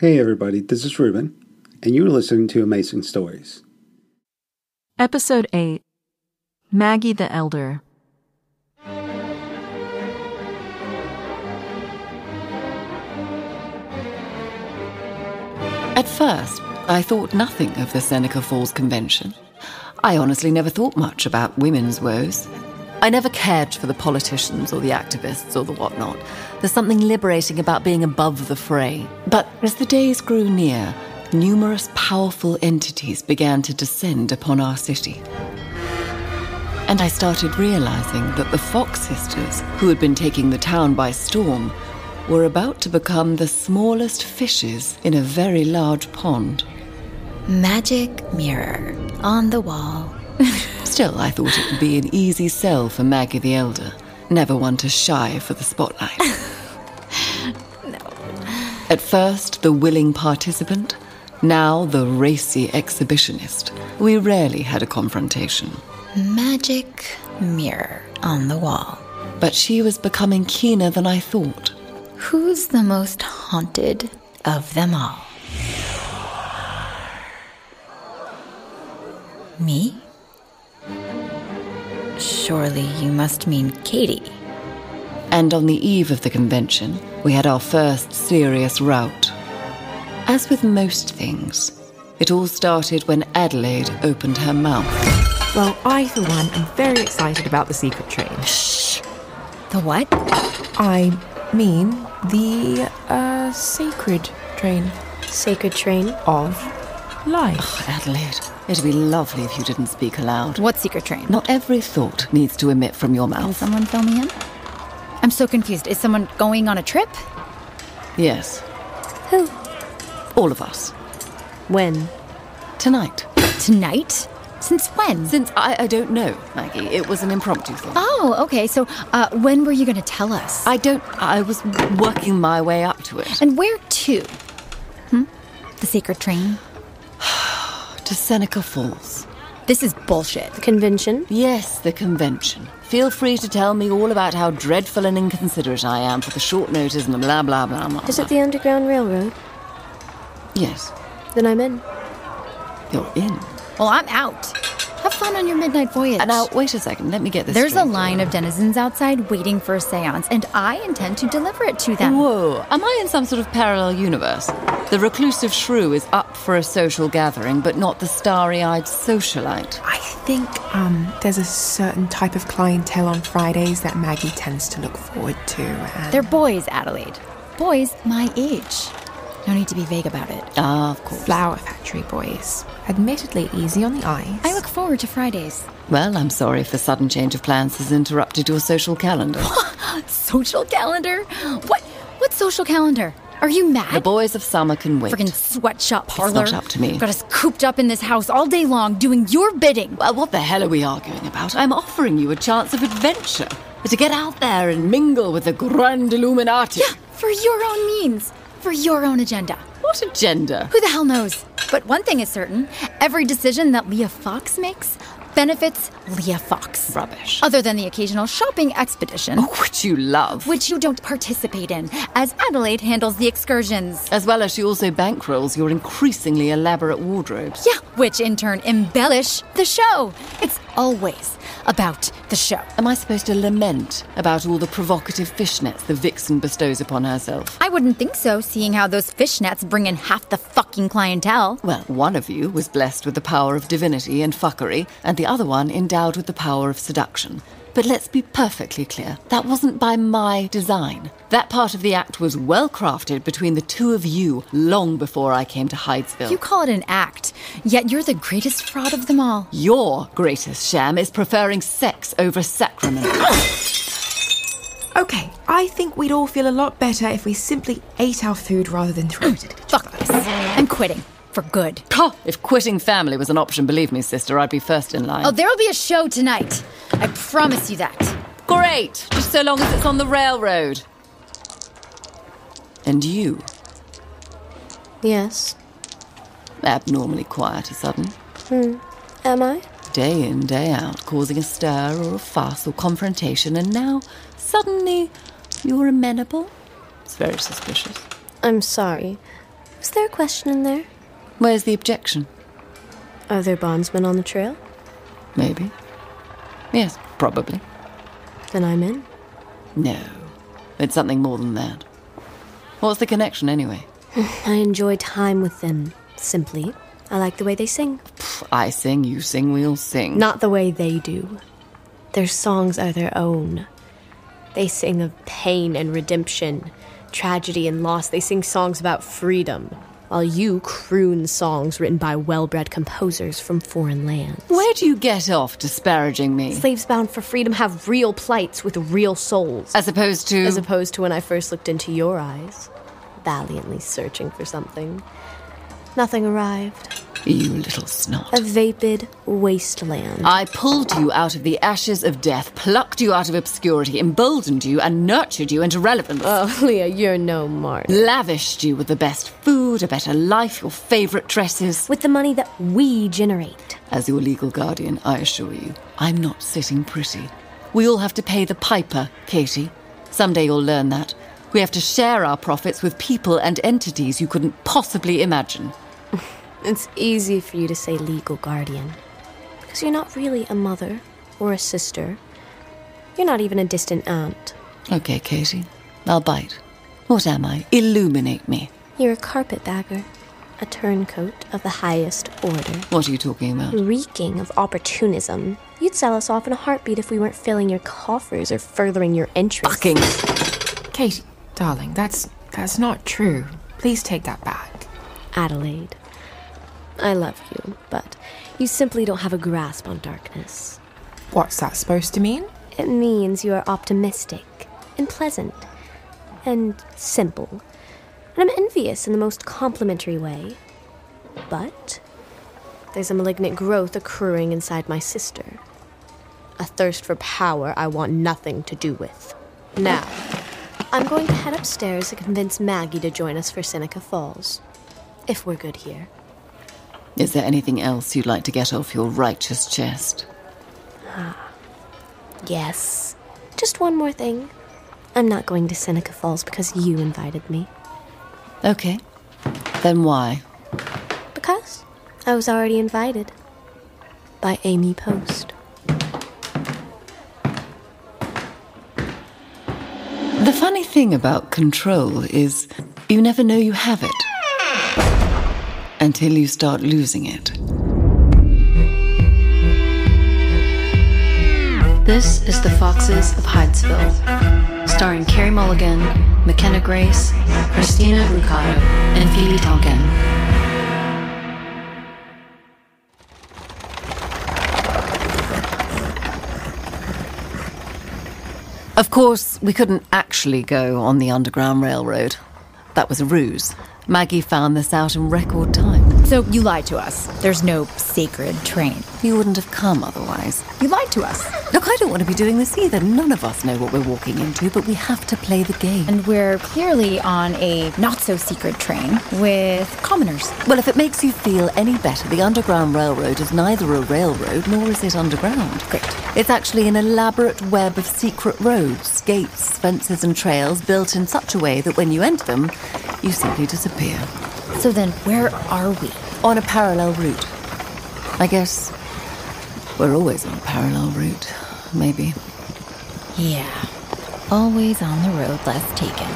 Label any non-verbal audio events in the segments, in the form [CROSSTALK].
Hey everybody, this is Ruben, and you're listening to Amazing Stories. Episode 8 Maggie the Elder. At first, I thought nothing of the Seneca Falls Convention. I honestly never thought much about women's woes. I never cared for the politicians or the activists or the whatnot. There's something liberating about being above the fray. But as the days grew near, numerous powerful entities began to descend upon our city. And I started realizing that the Fox sisters, who had been taking the town by storm, were about to become the smallest fishes in a very large pond. Magic mirror on the wall. [LAUGHS] Still, I thought it would be an easy sell for Maggie the Elder, never one to shy for the spotlight. [LAUGHS] no. At first, the willing participant, now the racy exhibitionist. We rarely had a confrontation. Magic mirror on the wall. But she was becoming keener than I thought. Who's the most haunted of them all? Me? Surely you must mean Katie. And on the eve of the convention, we had our first serious rout. As with most things, it all started when Adelaide opened her mouth. Well, I, for one, am very excited about the secret train. Shh. The what? I mean the uh, sacred train. Sacred train? Of life. Oh, Adelaide, it'd be lovely if you didn't speak aloud. What secret train? Not every thought needs to emit from your mouth. Can someone fill me in? I'm so confused. Is someone going on a trip? Yes. Who? All of us. When? Tonight. Tonight? Since when? Since I, I don't know, Maggie. It was an impromptu thing. Oh, okay. So, uh, when were you going to tell us? I don't. I was working my way up to it. And where to? Hmm? The sacred train? To Seneca Falls. This is bullshit. The convention? Yes, the convention. Feel free to tell me all about how dreadful and inconsiderate I am for the short notice and the blah blah blah blah. Is it the Underground Railroad? Yes. Then I'm in. You're in. Well, I'm out. Have fun on your midnight voyage. Uh, now, wait a second. Let me get this. There's a line of denizens outside waiting for a seance, and I intend to deliver it to them. Whoa. Am I in some sort of parallel universe? The reclusive shrew is up for a social gathering, but not the starry eyed socialite. I think um, there's a certain type of clientele on Fridays that Maggie tends to look forward to. And... They're boys, Adelaide. Boys my age. No need to be vague about it. Ah, of course. Flower factory boys. Admittedly easy on the eyes. I look forward to Fridays. Well, I'm sorry if the sudden change of plans has interrupted your social calendar. [LAUGHS] social calendar? What? What social calendar? Are you mad? The boys of summer can wait. Friggin' sweatshop parlor. It's not up to me. Got us cooped up in this house all day long doing your bidding. Well, what the hell are we arguing about? I'm offering you a chance of adventure. To get out there and mingle with the grand Illuminati. Yeah, for your own means. For your own agenda. What agenda? Who the hell knows? But one thing is certain every decision that Leah Fox makes benefits Leah Fox. Rubbish. Other than the occasional shopping expedition. Oh, which you love. Which you don't participate in, as Adelaide handles the excursions. As well as she also bankrolls your increasingly elaborate wardrobes. Yeah, which in turn embellish the show. It's always about the show. Am I supposed to lament about all the provocative fishnets the vixen bestows upon herself? I wouldn't think so, seeing how those fishnets bring in half the fucking clientele. Well, one of you was blessed with the power of divinity and fuckery, and the other one endowed with the power of seduction. But let's be perfectly clear that wasn't by my design. That part of the act was well crafted between the two of you long before I came to Hydesville. You call it an act, yet you're the greatest fraud of them all. Your greatest sham is preferring sex over sacrament. [COUGHS] Okay, I think we'd all feel a lot better if we simply ate our food rather than throw it at each Fuck this. I'm quitting. For good. Oh, if quitting family was an option, believe me, sister, I'd be first in line. Oh, there'll be a show tonight. I promise you that. Great! Just so long as it's on the railroad. And you? Yes. Abnormally quiet a sudden. Hmm. Am I? Day in, day out, causing a stir or a fuss or confrontation, and now, suddenly, you're amenable? It's very suspicious. I'm sorry. Was there a question in there? Where's the objection? Are there bondsmen on the trail? Maybe. Yes, probably. Then I'm in. No. It's something more than that. What's the connection, anyway? [LAUGHS] I enjoy time with them. Simply, I like the way they sing. Pff, I sing, you sing, we'll sing. Not the way they do. Their songs are their own. They sing of pain and redemption, tragedy and loss. They sing songs about freedom, while you croon songs written by well bred composers from foreign lands. Where do you get off disparaging me? Slaves bound for freedom have real plights with real souls. As opposed to. As opposed to when I first looked into your eyes, valiantly searching for something. Nothing arrived. You little snot. A vapid wasteland. I pulled you out of the ashes of death, plucked you out of obscurity, emboldened you, and nurtured you into relevance. Oh, [LAUGHS] Leah, you're no martyr. Lavished you with the best food, a better life, your favourite dresses. With the money that we generate. As your legal guardian, I assure you, I'm not sitting pretty. We all have to pay the piper, Katie. Someday you'll learn that. We have to share our profits with people and entities you couldn't possibly imagine. [LAUGHS] It's easy for you to say legal guardian. Because you're not really a mother or a sister. You're not even a distant aunt. Okay, Katie. I'll bite. What am I? Illuminate me. You're a carpetbagger. A turncoat of the highest order. What are you talking about? Reeking of opportunism. You'd sell us off in a heartbeat if we weren't filling your coffers or furthering your interests. Fucking. Katie, darling, that's that's not true. Please take that back. Adelaide. I love you, but you simply don't have a grasp on darkness. What's that supposed to mean? It means you are optimistic and pleasant and simple. And I'm envious in the most complimentary way. But there's a malignant growth accruing inside my sister. A thirst for power I want nothing to do with. Now, I'm going to head upstairs and convince Maggie to join us for Seneca Falls. If we're good here. Is there anything else you'd like to get off your righteous chest? Ah, yes. Just one more thing. I'm not going to Seneca Falls because you invited me. Okay. Then why? Because I was already invited. By Amy Post. The funny thing about control is you never know you have it until you start losing it. This is The Foxes of Hydesville, starring Carey Mulligan, McKenna Grace, Christina Brucato, and Phoebe Tonkin. Of course, we couldn't actually go on the Underground Railroad. That was a ruse. Maggie found this out in record time. So you lied to us. There's no sacred train. You wouldn't have come otherwise. You lied to us. Look, I don't want to be doing this either. None of us know what we're walking into, but we have to play the game. And we're clearly on a not so secret train with commoners. Well, if it makes you feel any better, the Underground Railroad is neither a railroad nor is it underground. Great. It's actually an elaborate web of secret roads, gates, fences, and trails built in such a way that when you enter them, you simply disappear. So then, where are we? On a parallel route. I guess we're always on a parallel route, maybe. Yeah. Always on the road less taken.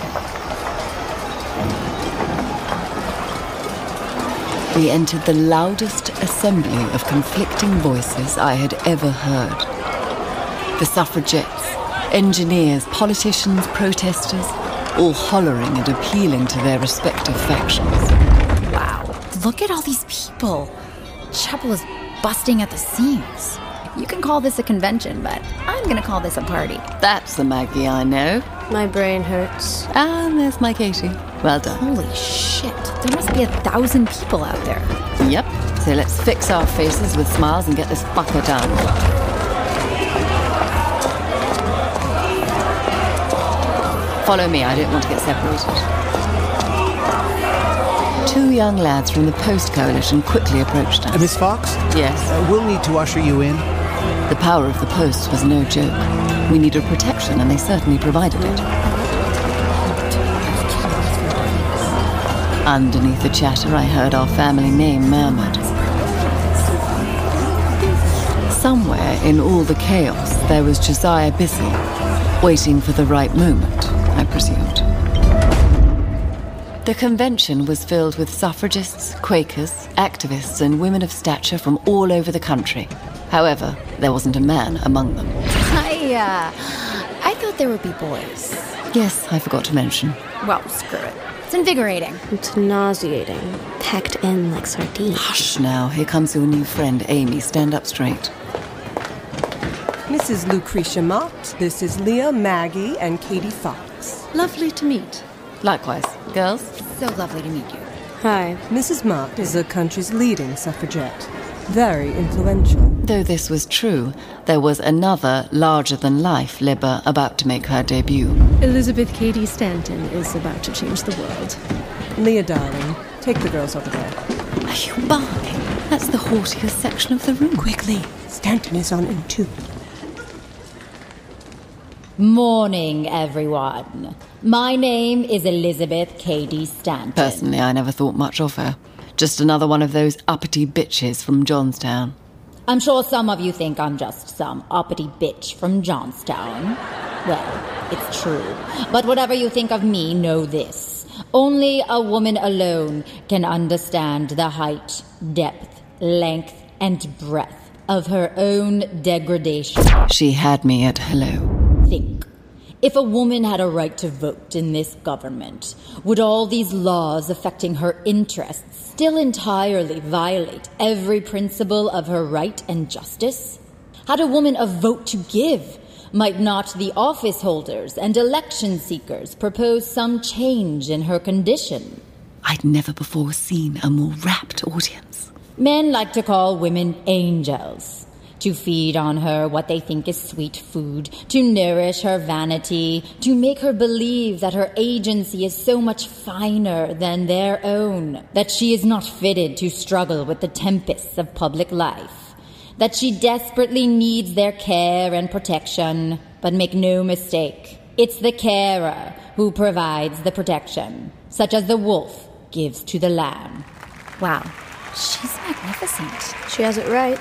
We entered the loudest assembly of conflicting voices I had ever heard. The suffragettes, engineers, politicians, protesters, all hollering and appealing to their respective factions. Wow. Look at all these people. Chapel is busting at the seams. You can call this a convention, but I'm gonna call this a party. That's the Maggie I know. My brain hurts. And there's my Katie. Well done. Holy shit. There must be a thousand people out there. Yep. So let's fix our faces with smiles and get this fucker done. Follow me, I don't want to get separated. Two young lads from the Post Coalition quickly approached us. Uh, Miss Fox, Yes. uh, we'll need to usher you in. The power of the Post was no joke. We needed protection, and they certainly provided it. Underneath the chatter, I heard our family name murmured. Somewhere in all the chaos, there was Josiah Bissell, waiting for the right moment, I presumed. The convention was filled with suffragists, Quakers, activists, and women of stature from all over the country. However, there wasn't a man among them. I, uh, I thought there would be boys. Yes, I forgot to mention. Well, screw it. It's invigorating. It's nauseating. Packed in like sardines. Hush now, here comes your new friend, Amy. Stand up straight. Mrs. Lucretia Mott, this is Leah, Maggie, and Katie Fox. Lovely to meet. Likewise. Girls? So lovely to meet you. Hi. Mrs. Mott is the country's leading suffragette. Very influential. Though this was true, there was another larger than life Libba about to make her debut. Elizabeth Cady Stanton is about to change the world. Leah, darling, take the girls over there. Are you barking? That's the haughtiest section of the room. Quickly, Stanton is on in two. Morning, everyone. My name is Elizabeth Cady Stanton. Personally, I never thought much of her. Just another one of those uppity bitches from Johnstown. I'm sure some of you think I'm just some uppity bitch from Johnstown. Well, it's true. But whatever you think of me, know this. Only a woman alone can understand the height, depth, length, and breadth of her own degradation. She had me at hello. Think. If a woman had a right to vote in this government, would all these laws affecting her interests still entirely violate every principle of her right and justice? Had a woman a vote to give, might not the office holders and election seekers propose some change in her condition? I'd never before seen a more rapt audience. Men like to call women angels. To feed on her what they think is sweet food, to nourish her vanity, to make her believe that her agency is so much finer than their own, that she is not fitted to struggle with the tempests of public life, that she desperately needs their care and protection. But make no mistake, it's the carer who provides the protection, such as the wolf gives to the lamb. Wow. She's magnificent. She has it right.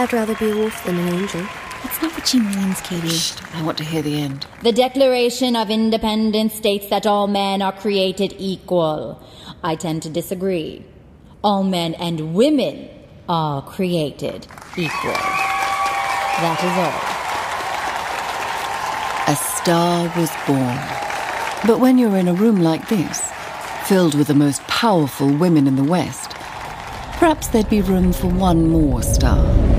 I'd rather be a wolf than an angel. That's not what she means, Katie. I want to hear the end. The Declaration of Independence states that all men are created equal. I tend to disagree. All men and women are created equal. That is all. A star was born. But when you're in a room like this, filled with the most powerful women in the West, perhaps there'd be room for one more star.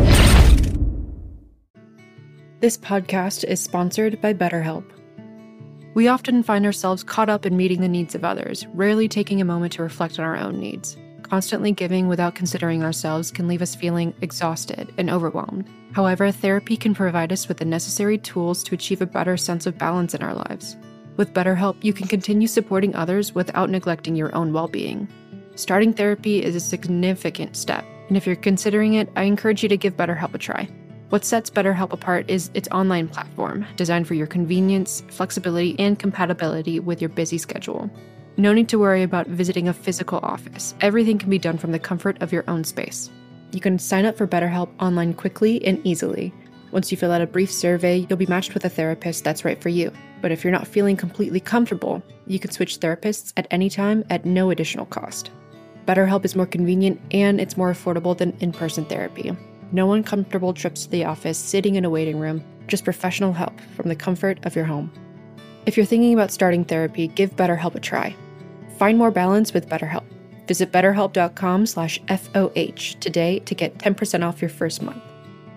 This podcast is sponsored by BetterHelp. We often find ourselves caught up in meeting the needs of others, rarely taking a moment to reflect on our own needs. Constantly giving without considering ourselves can leave us feeling exhausted and overwhelmed. However, therapy can provide us with the necessary tools to achieve a better sense of balance in our lives. With BetterHelp, you can continue supporting others without neglecting your own well being. Starting therapy is a significant step, and if you're considering it, I encourage you to give BetterHelp a try. What sets BetterHelp apart is its online platform, designed for your convenience, flexibility, and compatibility with your busy schedule. No need to worry about visiting a physical office. Everything can be done from the comfort of your own space. You can sign up for BetterHelp online quickly and easily. Once you fill out a brief survey, you'll be matched with a therapist that's right for you. But if you're not feeling completely comfortable, you can switch therapists at any time at no additional cost. BetterHelp is more convenient and it's more affordable than in person therapy. No uncomfortable trips to the office, sitting in a waiting room, just professional help from the comfort of your home. If you're thinking about starting therapy, give BetterHelp a try. Find more balance with BetterHelp. Visit betterhelp.com slash FOH today to get 10% off your first month.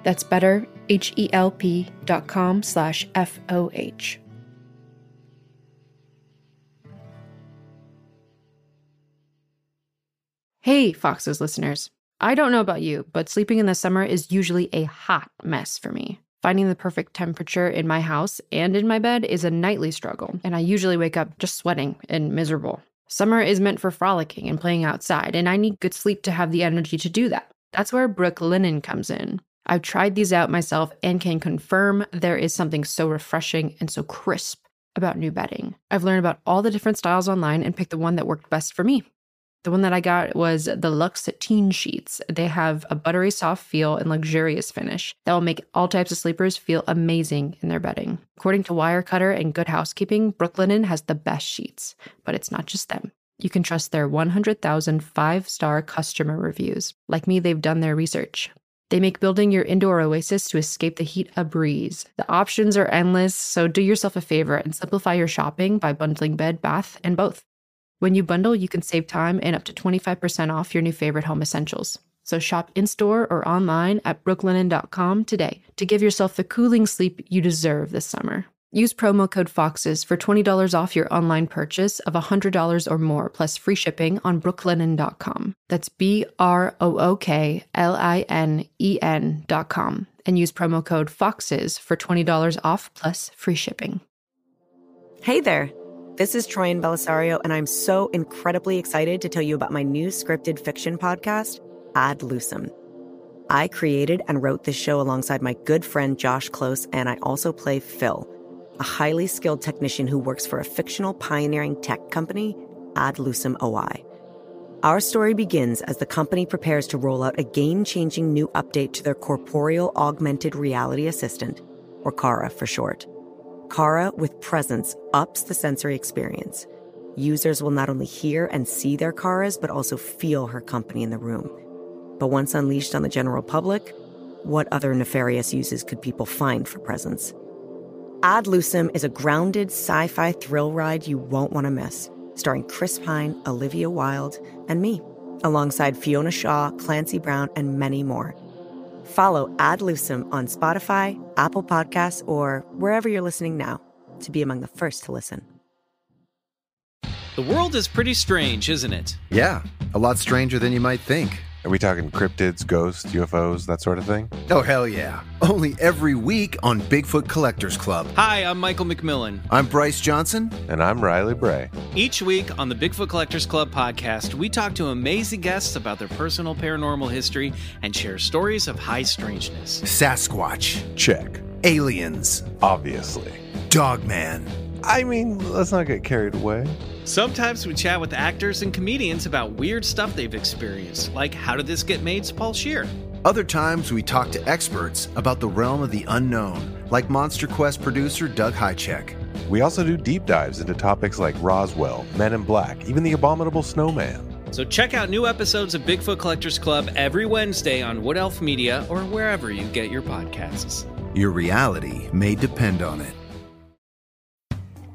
That's betterhelp.com slash FOH. Hey, Fox's listeners. I don't know about you, but sleeping in the summer is usually a hot mess for me. Finding the perfect temperature in my house and in my bed is a nightly struggle, and I usually wake up just sweating and miserable. Summer is meant for frolicking and playing outside, and I need good sleep to have the energy to do that. That's where Brooklinen comes in. I've tried these out myself and can confirm there is something so refreshing and so crisp about new bedding. I've learned about all the different styles online and picked the one that worked best for me. The one that I got was the Luxe Sateen Sheets. They have a buttery soft feel and luxurious finish that will make all types of sleepers feel amazing in their bedding. According to Wirecutter and Good Housekeeping, Brooklinen has the best sheets, but it's not just them. You can trust their 100,000 five star customer reviews. Like me, they've done their research. They make building your indoor oasis to escape the heat a breeze. The options are endless, so do yourself a favor and simplify your shopping by bundling bed, bath, and both. When you bundle, you can save time and up to 25% off your new favorite home essentials. So shop in store or online at brooklinen.com today to give yourself the cooling sleep you deserve this summer. Use promo code FOXES for $20 off your online purchase of $100 or more, plus free shipping on brooklinen.com. That's B R O O K L I N E N.com. And use promo code FOXES for $20 off plus free shipping. Hey there. This is Troian Bellisario, and I'm so incredibly excited to tell you about my new scripted fiction podcast, Ad Lucem. I created and wrote this show alongside my good friend Josh Close, and I also play Phil a highly skilled technician who works for a fictional pioneering tech company, Ad Lucem OI. Our story begins as the company prepares to roll out a game changing new update to their corporeal augmented reality assistant, or Kara for short. Kara with presence ups the sensory experience. Users will not only hear and see their Karas, but also feel her company in the room. But once unleashed on the general public, what other nefarious uses could people find for presence? Ad Lucem is a grounded sci fi thrill ride you won't want to miss, starring Chris Pine, Olivia Wilde, and me, alongside Fiona Shaw, Clancy Brown, and many more. Follow Ad Lucem on Spotify, Apple Podcasts, or wherever you're listening now to be among the first to listen. The world is pretty strange, isn't it? Yeah, a lot stranger than you might think. Are we talking cryptids, ghosts, UFOs, that sort of thing? Oh, hell yeah. Only every week on Bigfoot Collectors Club. Hi, I'm Michael McMillian. I'm Bryce Johnson. And I'm Riley Bray. Each week on the Bigfoot Collectors Club podcast, we talk to amazing guests about their personal paranormal history and share stories of high strangeness. Sasquatch. Check. Aliens. Obviously. Dogman. I mean, let's not get carried away. Sometimes we chat with actors and comedians about weird stuff they've experienced, like How Did This Get Made's Paul Scheer. Other times we talk to experts about the realm of the unknown, like Monster Quest producer Doug Hajicek. We also do deep dives into topics like Roswell, Men in Black, even the Abominable Snowman. So check out new episodes of Bigfoot Collectors Club every Wednesday on Wood Elf Media or wherever you get your podcasts. Your reality may depend on it.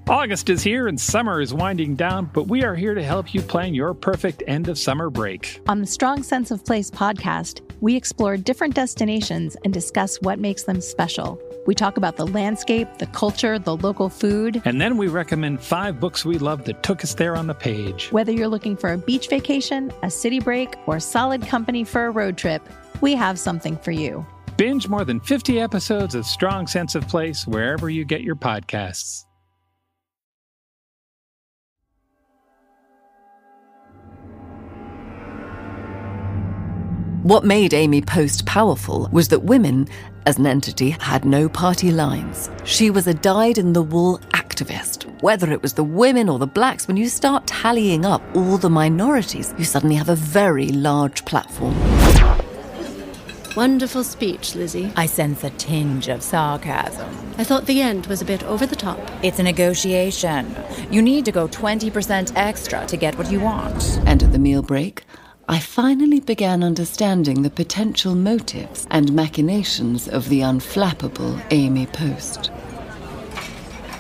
August is here and summer is winding down, but we are here to help you plan your perfect end of summer break. On the Strong Sense of Place podcast, we explore different destinations and discuss what makes them special. We talk about the landscape, the culture, the local food. And then we recommend five books we love that took us there on the page. Whether you're looking for a beach vacation, a city break, or solid company for a road trip, we have something for you. Binge more than 50 episodes of Strong Sense of Place wherever you get your podcasts. What made Amy Post powerful was that women, as an entity, had no party lines. She was a dyed in the wool activist. Whether it was the women or the blacks, when you start tallying up all the minorities, you suddenly have a very large platform. Wonderful speech, Lizzie. I sense a tinge of sarcasm. I thought the end was a bit over the top. It's a negotiation. You need to go 20% extra to get what you want. And at the meal break, I finally began understanding the potential motives and machinations of the unflappable Amy Post.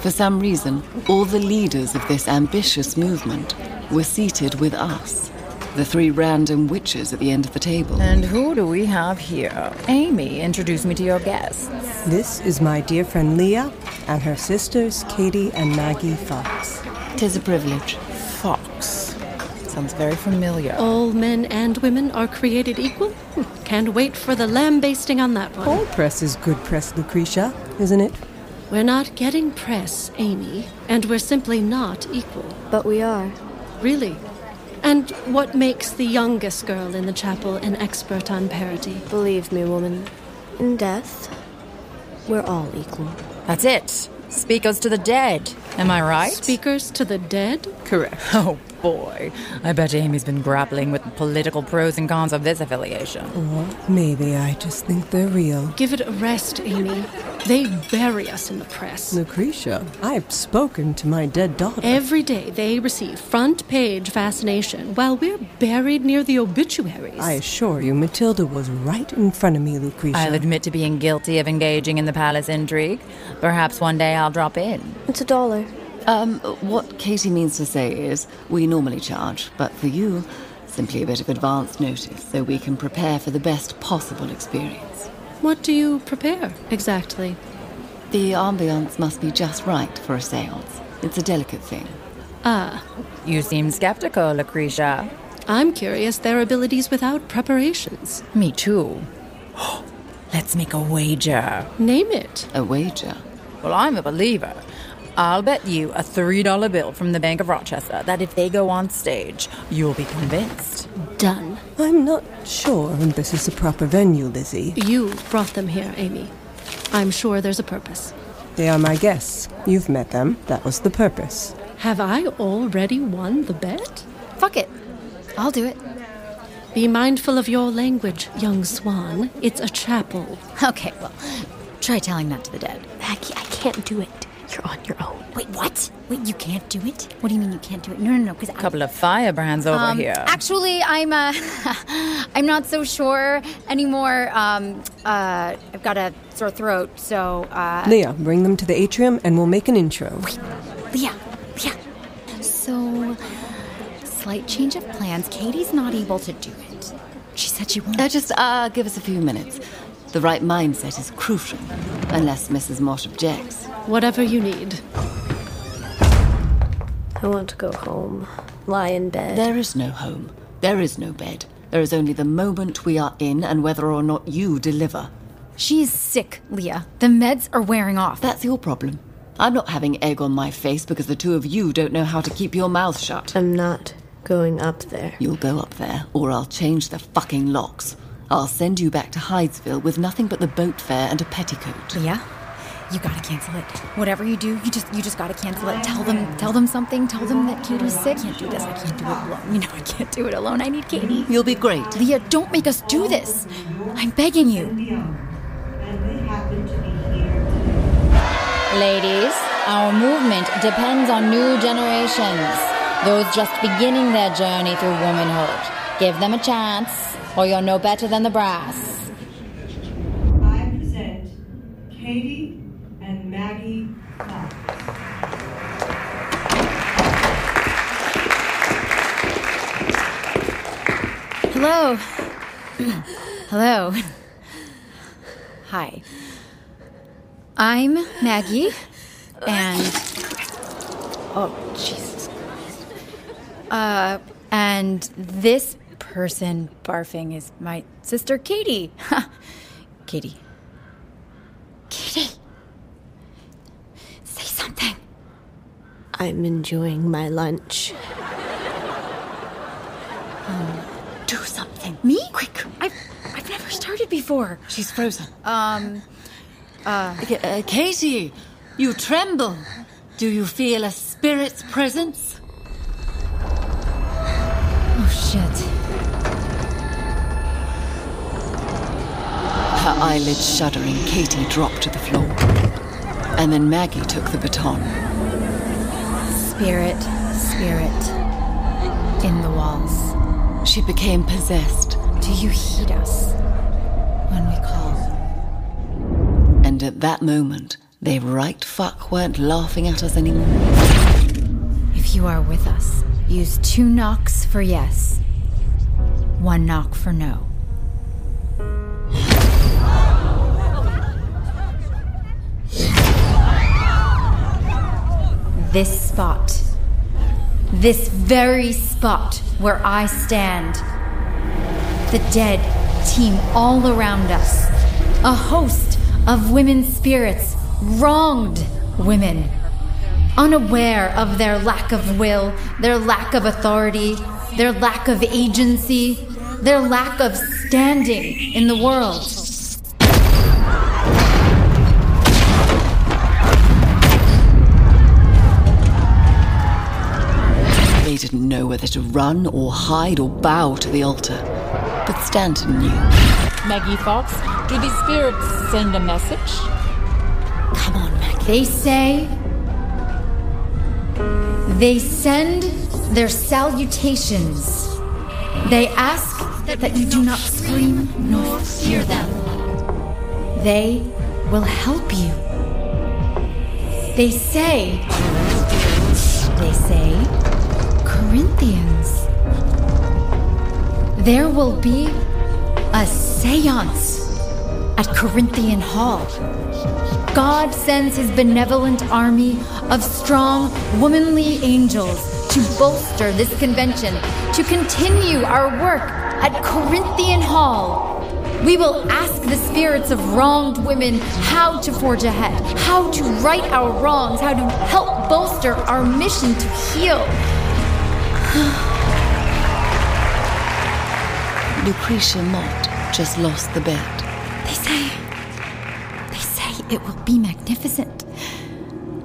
For some reason, all the leaders of this ambitious movement were seated with us, the three random witches at the end of the table. And who do we have here? Amy, introduce me to your guests. This is my dear friend Leah and her sisters, Katie and Maggie Fox. Tis a privilege. Fox. Sounds very familiar. All men and women are created equal? Can't wait for the lambasting on that one. All press is good press, Lucretia, isn't it? We're not getting press, Amy, and we're simply not equal. But we are. Really? And what makes the youngest girl in the chapel an expert on parity? Believe me, woman, in death, we're all equal. That's it. Speakers to the dead. Am I right? Speakers to the dead? Correct. Oh, boy. I bet Amy's been grappling with the political pros and cons of this affiliation. Or maybe I just think they're real. Give it a rest, Amy. They bury us in the press. Lucretia, I've spoken to my dead daughter. Every day they receive front page fascination while we're buried near the obituaries. I assure you, Matilda was right in front of me, Lucretia. I'll admit to being guilty of engaging in the palace intrigue. Perhaps one day I'll drop in. It's a dollar. Um, what Katie means to say is we normally charge, but for you, simply a bit of advance notice so we can prepare for the best possible experience. What do you prepare exactly? The ambiance must be just right for a seance. It's a delicate thing. Ah. You seem skeptical, Lucretia. I'm curious their abilities without preparations. Me too. [GASPS] Let's make a wager. Name it. A wager? Well, I'm a believer. I'll bet you a $3 bill from the Bank of Rochester that if they go on stage, you'll be convinced. Done. I'm not sure this is the proper venue, Lizzie. You brought them here, Amy. I'm sure there's a purpose. They are my guests. You've met them. That was the purpose. Have I already won the bet? Fuck it. I'll do it. Be mindful of your language, young swan. It's a chapel. Okay, well, try telling that to the dead. Maggie, I can't do it. You're on your own. Wait, what? Wait, you can't do it? What do you mean you can't do it? No, no, no, because a Couple of firebrands over um, here. Actually, I'm uh, [LAUGHS] I'm not so sure anymore. Um, uh, I've got a sore throat, so uh, Leah, bring them to the atrium and we'll make an intro. Leah, Leah. So, slight change of plans. Katie's not able to do it. She said she won't. Uh, just uh, give us a few minutes. The right mindset is crucial, unless Mrs. Mott objects. Whatever you need. I want to go home. Lie in bed. There is no home. There is no bed. There is only the moment we are in and whether or not you deliver. She is sick, Leah. The meds are wearing off. That's your problem. I'm not having egg on my face because the two of you don't know how to keep your mouth shut. I'm not going up there. You'll go up there, or I'll change the fucking locks. I'll send you back to Hydesville with nothing but the boat fare and a petticoat. Leah, you gotta cancel it. Whatever you do, you just you just gotta cancel it. Tell them tell them something. Tell them that Katie's sick. I can't do this. I can't do it alone. You know I can't do it alone. I need Katie. You'll be great. Leah, don't make us do this. I'm begging you. Ladies, our movement depends on new generations. Those just beginning their journey through womanhood. Give them a chance, or you're no better than the brass. I present Katie Hello. Hello. Hi. I'm Maggie, and oh Jesus Christ. Uh, and this person barfing is my sister Katie. [LAUGHS] Katie. Katie. Say something. I'm enjoying my lunch. Um, do something. Me? Quick. I've I've never started before. She's frozen. Um. Uh. Uh, Katie, you tremble. Do you feel a spirit's presence? Oh shit. Her eyelids shuddering, Katie dropped to the floor. And then Maggie took the baton. Spirit, spirit, in the walls. She became possessed. Do you heed us when we call? And at that moment, they right fuck weren't laughing at us anymore. If you are with us, use two knocks for yes, one knock for no. This spot, this very spot where I stand, the dead teem all around us, a host of women spirits, wronged women, unaware of their lack of will, their lack of authority, their lack of agency, their lack of standing in the world. They didn't know whether to run or hide or bow to the altar. But Stanton knew. Maggie Fox, do the spirits send a message? Come on, Maggie. They say. They send their salutations. They ask that you do not scream nor fear them. They will help you. They say. They say. Corinthians. There will be a seance at Corinthian Hall. God sends his benevolent army of strong, womanly angels to bolster this convention, to continue our work at Corinthian Hall. We will ask the spirits of wronged women how to forge ahead, how to right our wrongs, how to help bolster our mission to heal. [SIGHS] Lucretia Mott just lost the bet. They say. They say it will be magnificent.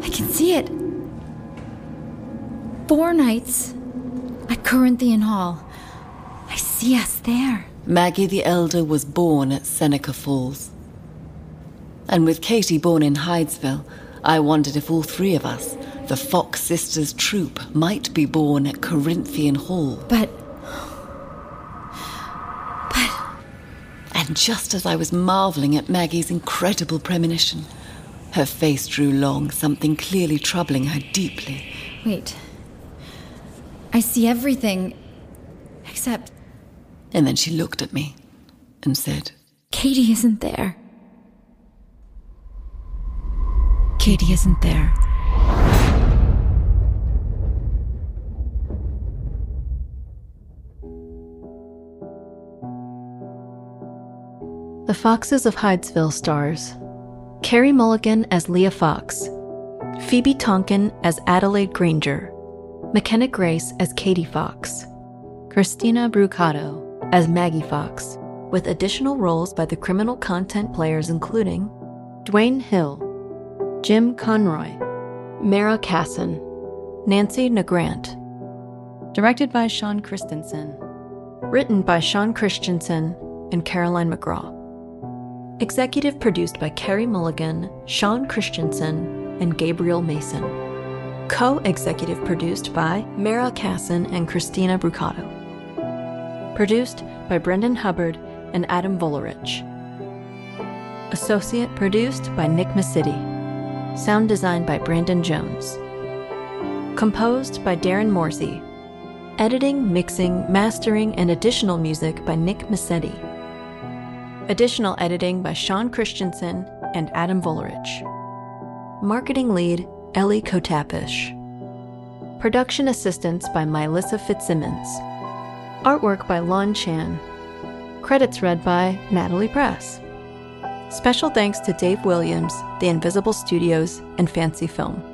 I can see it. Four nights at Corinthian Hall. I see us there. Maggie the Elder was born at Seneca Falls. And with Katie born in Hydesville, I wondered if all three of us, the Fox Sisters troop, might be born at Corinthian Hall. But. And just as I was marveling at Maggie's incredible premonition, her face drew long, something clearly troubling her deeply. Wait. I see everything. Except. And then she looked at me and said, Katie isn't there. Katie isn't there. The Foxes of Hydesville stars Carey Mulligan as Leah Fox, Phoebe Tonkin as Adelaide Granger, McKenna Grace as Katie Fox, Christina Brucato as Maggie Fox, with additional roles by the criminal content players including Dwayne Hill, Jim Conroy, Mara Casson, Nancy Nagrant. Directed by Sean Christensen. Written by Sean Christensen and Caroline McGraw. Executive produced by Carey Mulligan, Sean Christensen, and Gabriel Mason. Co executive produced by Mara Casson and Christina Brucato. Produced by Brendan Hubbard and Adam Volerich. Associate produced by Nick Masidi. Sound designed by Brandon Jones. Composed by Darren Morsey. Editing, mixing, mastering, and additional music by Nick Massetti. Additional editing by Sean Christensen and Adam Volerich. Marketing lead Ellie Kotapish. Production assistance by Mylissa Fitzsimmons. Artwork by Lon Chan. Credits read by Natalie Press. Special thanks to Dave Williams, The Invisible Studios, and Fancy Film.